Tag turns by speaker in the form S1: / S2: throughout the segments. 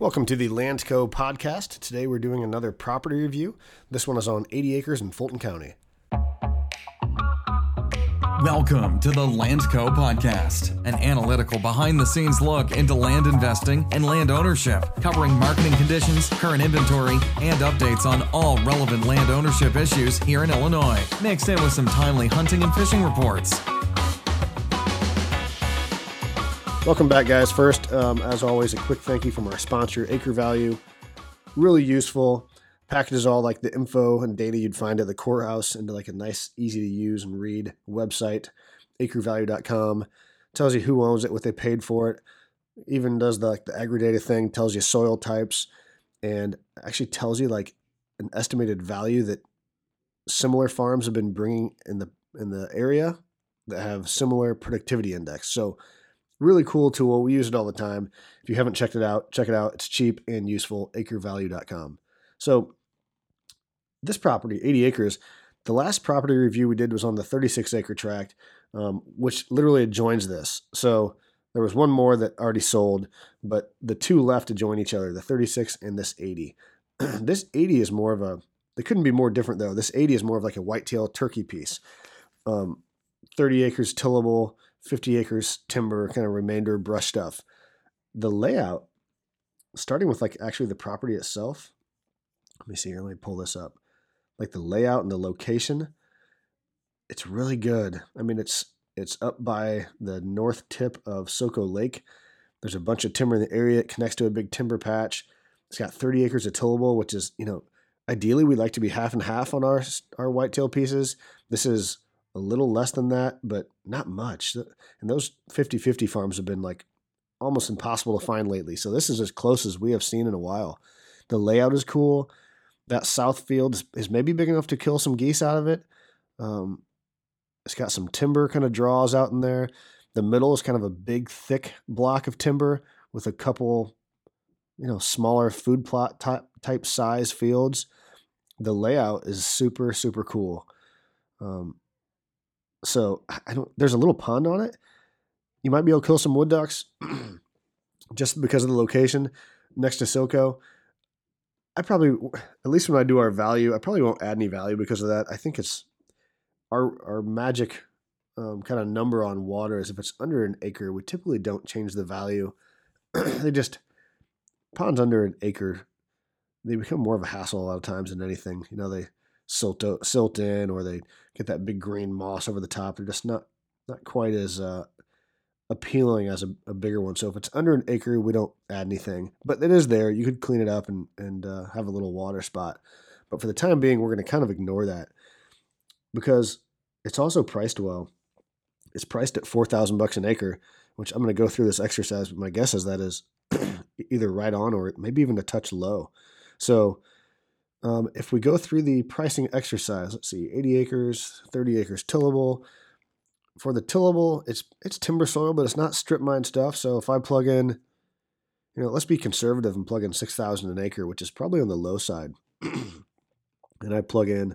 S1: Welcome to the Landco podcast. Today we're doing another property review. This one is on 80 acres in Fulton County.
S2: Welcome to the Landco podcast, an analytical behind the scenes look into land investing and land ownership, covering marketing conditions, current inventory, and updates on all relevant land ownership issues here in Illinois, mixed in with some timely hunting and fishing reports.
S1: Welcome back, guys. First, um, as always, a quick thank you from our sponsor, AcreValue. Really useful. Packages all like the info and data you'd find at the courthouse into like a nice, easy to use and read website, acrevalue.com. Tells you who owns it, what they paid for it. Even does the like the aggregated thing, tells you soil types, and actually tells you like an estimated value that similar farms have been bringing in the in the area that have similar productivity index. So Really cool tool. We use it all the time. If you haven't checked it out, check it out. It's cheap and useful. Acrevalue.com. So this property, 80 acres, the last property review we did was on the 36 acre tract, um, which literally adjoins this. So there was one more that already sold, but the two left adjoin each other, the 36 and this 80. this 80 is more of a, they couldn't be more different though. This 80 is more of like a whitetail turkey piece. Um, 30 acres tillable, 50 acres timber, kind of remainder brush stuff. The layout, starting with like actually the property itself. Let me see here. Let me pull this up. Like the layout and the location, it's really good. I mean, it's it's up by the north tip of Soco Lake. There's a bunch of timber in the area. It connects to a big timber patch. It's got 30 acres of tillable, which is, you know, ideally we'd like to be half and half on our our whitetail pieces. This is a little less than that, but not much. And those 50 50 farms have been like almost impossible to find lately. So this is as close as we have seen in a while. The layout is cool. That south field is maybe big enough to kill some geese out of it. Um, it's got some timber kind of draws out in there. The middle is kind of a big, thick block of timber with a couple, you know, smaller food plot type, type size fields. The layout is super, super cool. Um, so I don't. There's a little pond on it. You might be able to kill some wood ducks, just because of the location next to Soco. I probably, at least when I do our value, I probably won't add any value because of that. I think it's our our magic um, kind of number on water is if it's under an acre, we typically don't change the value. they just ponds under an acre, they become more of a hassle a lot of times than anything. You know, they silt silt in, or they get that big green moss over the top. They're just not not quite as uh, appealing as a, a, bigger one. So if it's under an acre, we don't add anything, but it is there. You could clean it up and and uh, have a little water spot. But for the time being, we're going to kind of ignore that because it's also priced well. It's priced at four thousand bucks an acre, which I'm going to go through this exercise. But my guess is that is either right on or maybe even a touch low. So um, if we go through the pricing exercise, let's see, 80 acres, 30 acres tillable. For the tillable, it's it's timber soil, but it's not strip mine stuff. So if I plug in, you know, let's be conservative and plug in 6,000 an acre, which is probably on the low side, and I plug in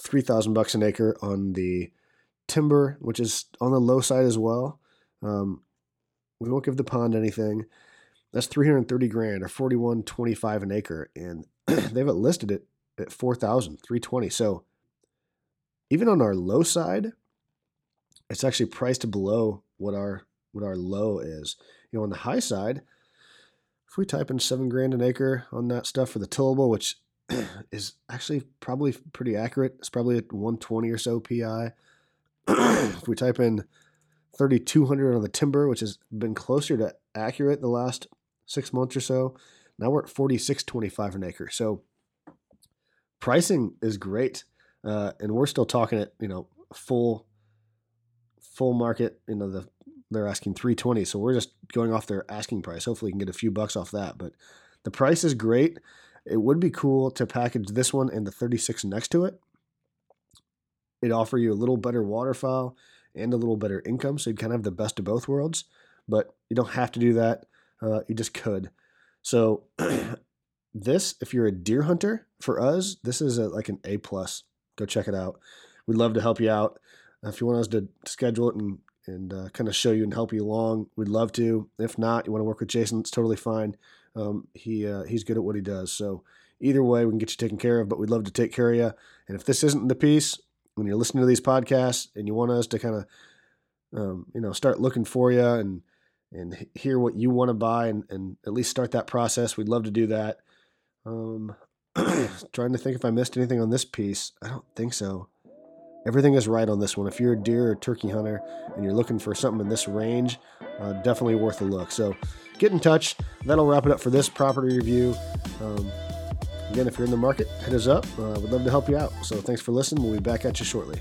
S1: 3,000 bucks an acre on the timber, which is on the low side as well. Um, we won't give the pond anything. That's 330 grand or 41.25 an acre, and they've listed it at 4,320. So even on our low side, it's actually priced below what our what our low is. You know, on the high side, if we type in seven grand an acre on that stuff for the tillable, which is actually probably pretty accurate, it's probably at 120 or so pi. if we type in 3200 on the timber, which has been closer to accurate the last six months or so, now we're at 46.25 an acre. So pricing is great. Uh, and we're still talking at, you know, full full market, you know, the they're asking 320. So we're just going off their asking price. Hopefully we can get a few bucks off that. But the price is great. It would be cool to package this one and the 36 next to it. It'd offer you a little better waterfowl and a little better income. So you'd kind of have the best of both worlds. But you don't have to do that. Uh, you just could. So this, if you're a deer hunter, for us, this is a, like an A plus. Go check it out. We'd love to help you out. If you want us to schedule it and and uh, kind of show you and help you along, we'd love to. If not, you want to work with Jason, it's totally fine. um, he uh, he's good at what he does. So either way, we can get you taken care of. But we'd love to take care of you. And if this isn't the piece, when you're listening to these podcasts and you want us to kind of um, you know start looking for you and and hear what you want to buy and, and at least start that process, we'd love to do that. Um, trying to think if I missed anything on this piece. I don't think so. Everything is right on this one. If you're a deer or turkey hunter and you're looking for something in this range, uh, definitely worth a look. So get in touch. That'll wrap it up for this property review. Um, again, if you're in the market, hit us up. Uh, we'd love to help you out. So thanks for listening. We'll be back at you shortly.